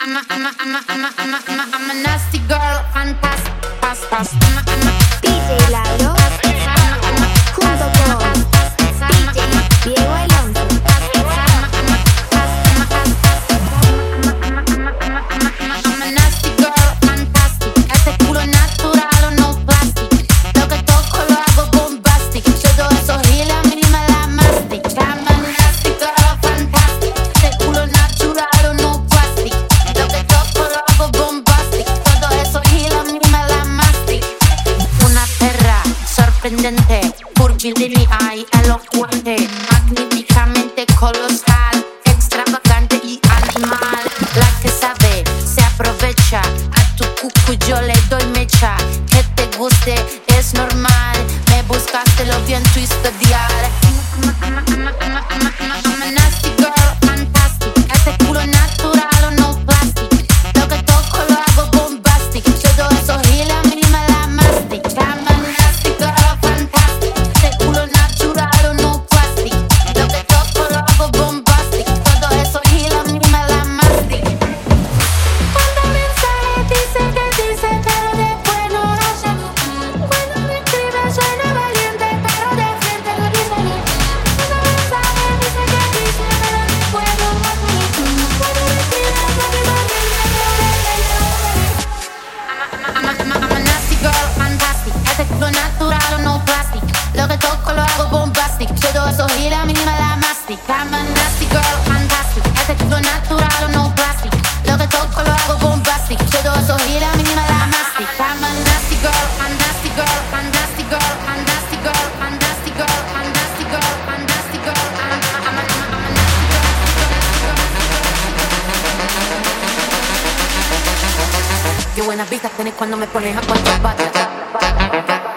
I'm a nasty girl, fantastic, fast, fast. I'm a, I'm a DJ Por sorprendente, curvilínea elocuente, magníficamente colosal, extravagante y animal. La que sabe se aprovecha, a tu cucu yo le doy mecha, que te guste es normal, me buscaste lo bien tu historial. sexo natural, o no plastic. Lo que toco lo hago bombastic. Todo eso gira, mínima la mastic. I'm a nasty girl, nasty girl, nasty girl, nasty girl, nasty girl, a nasty girl. Yo tenés cuando me pones a cuatro patas.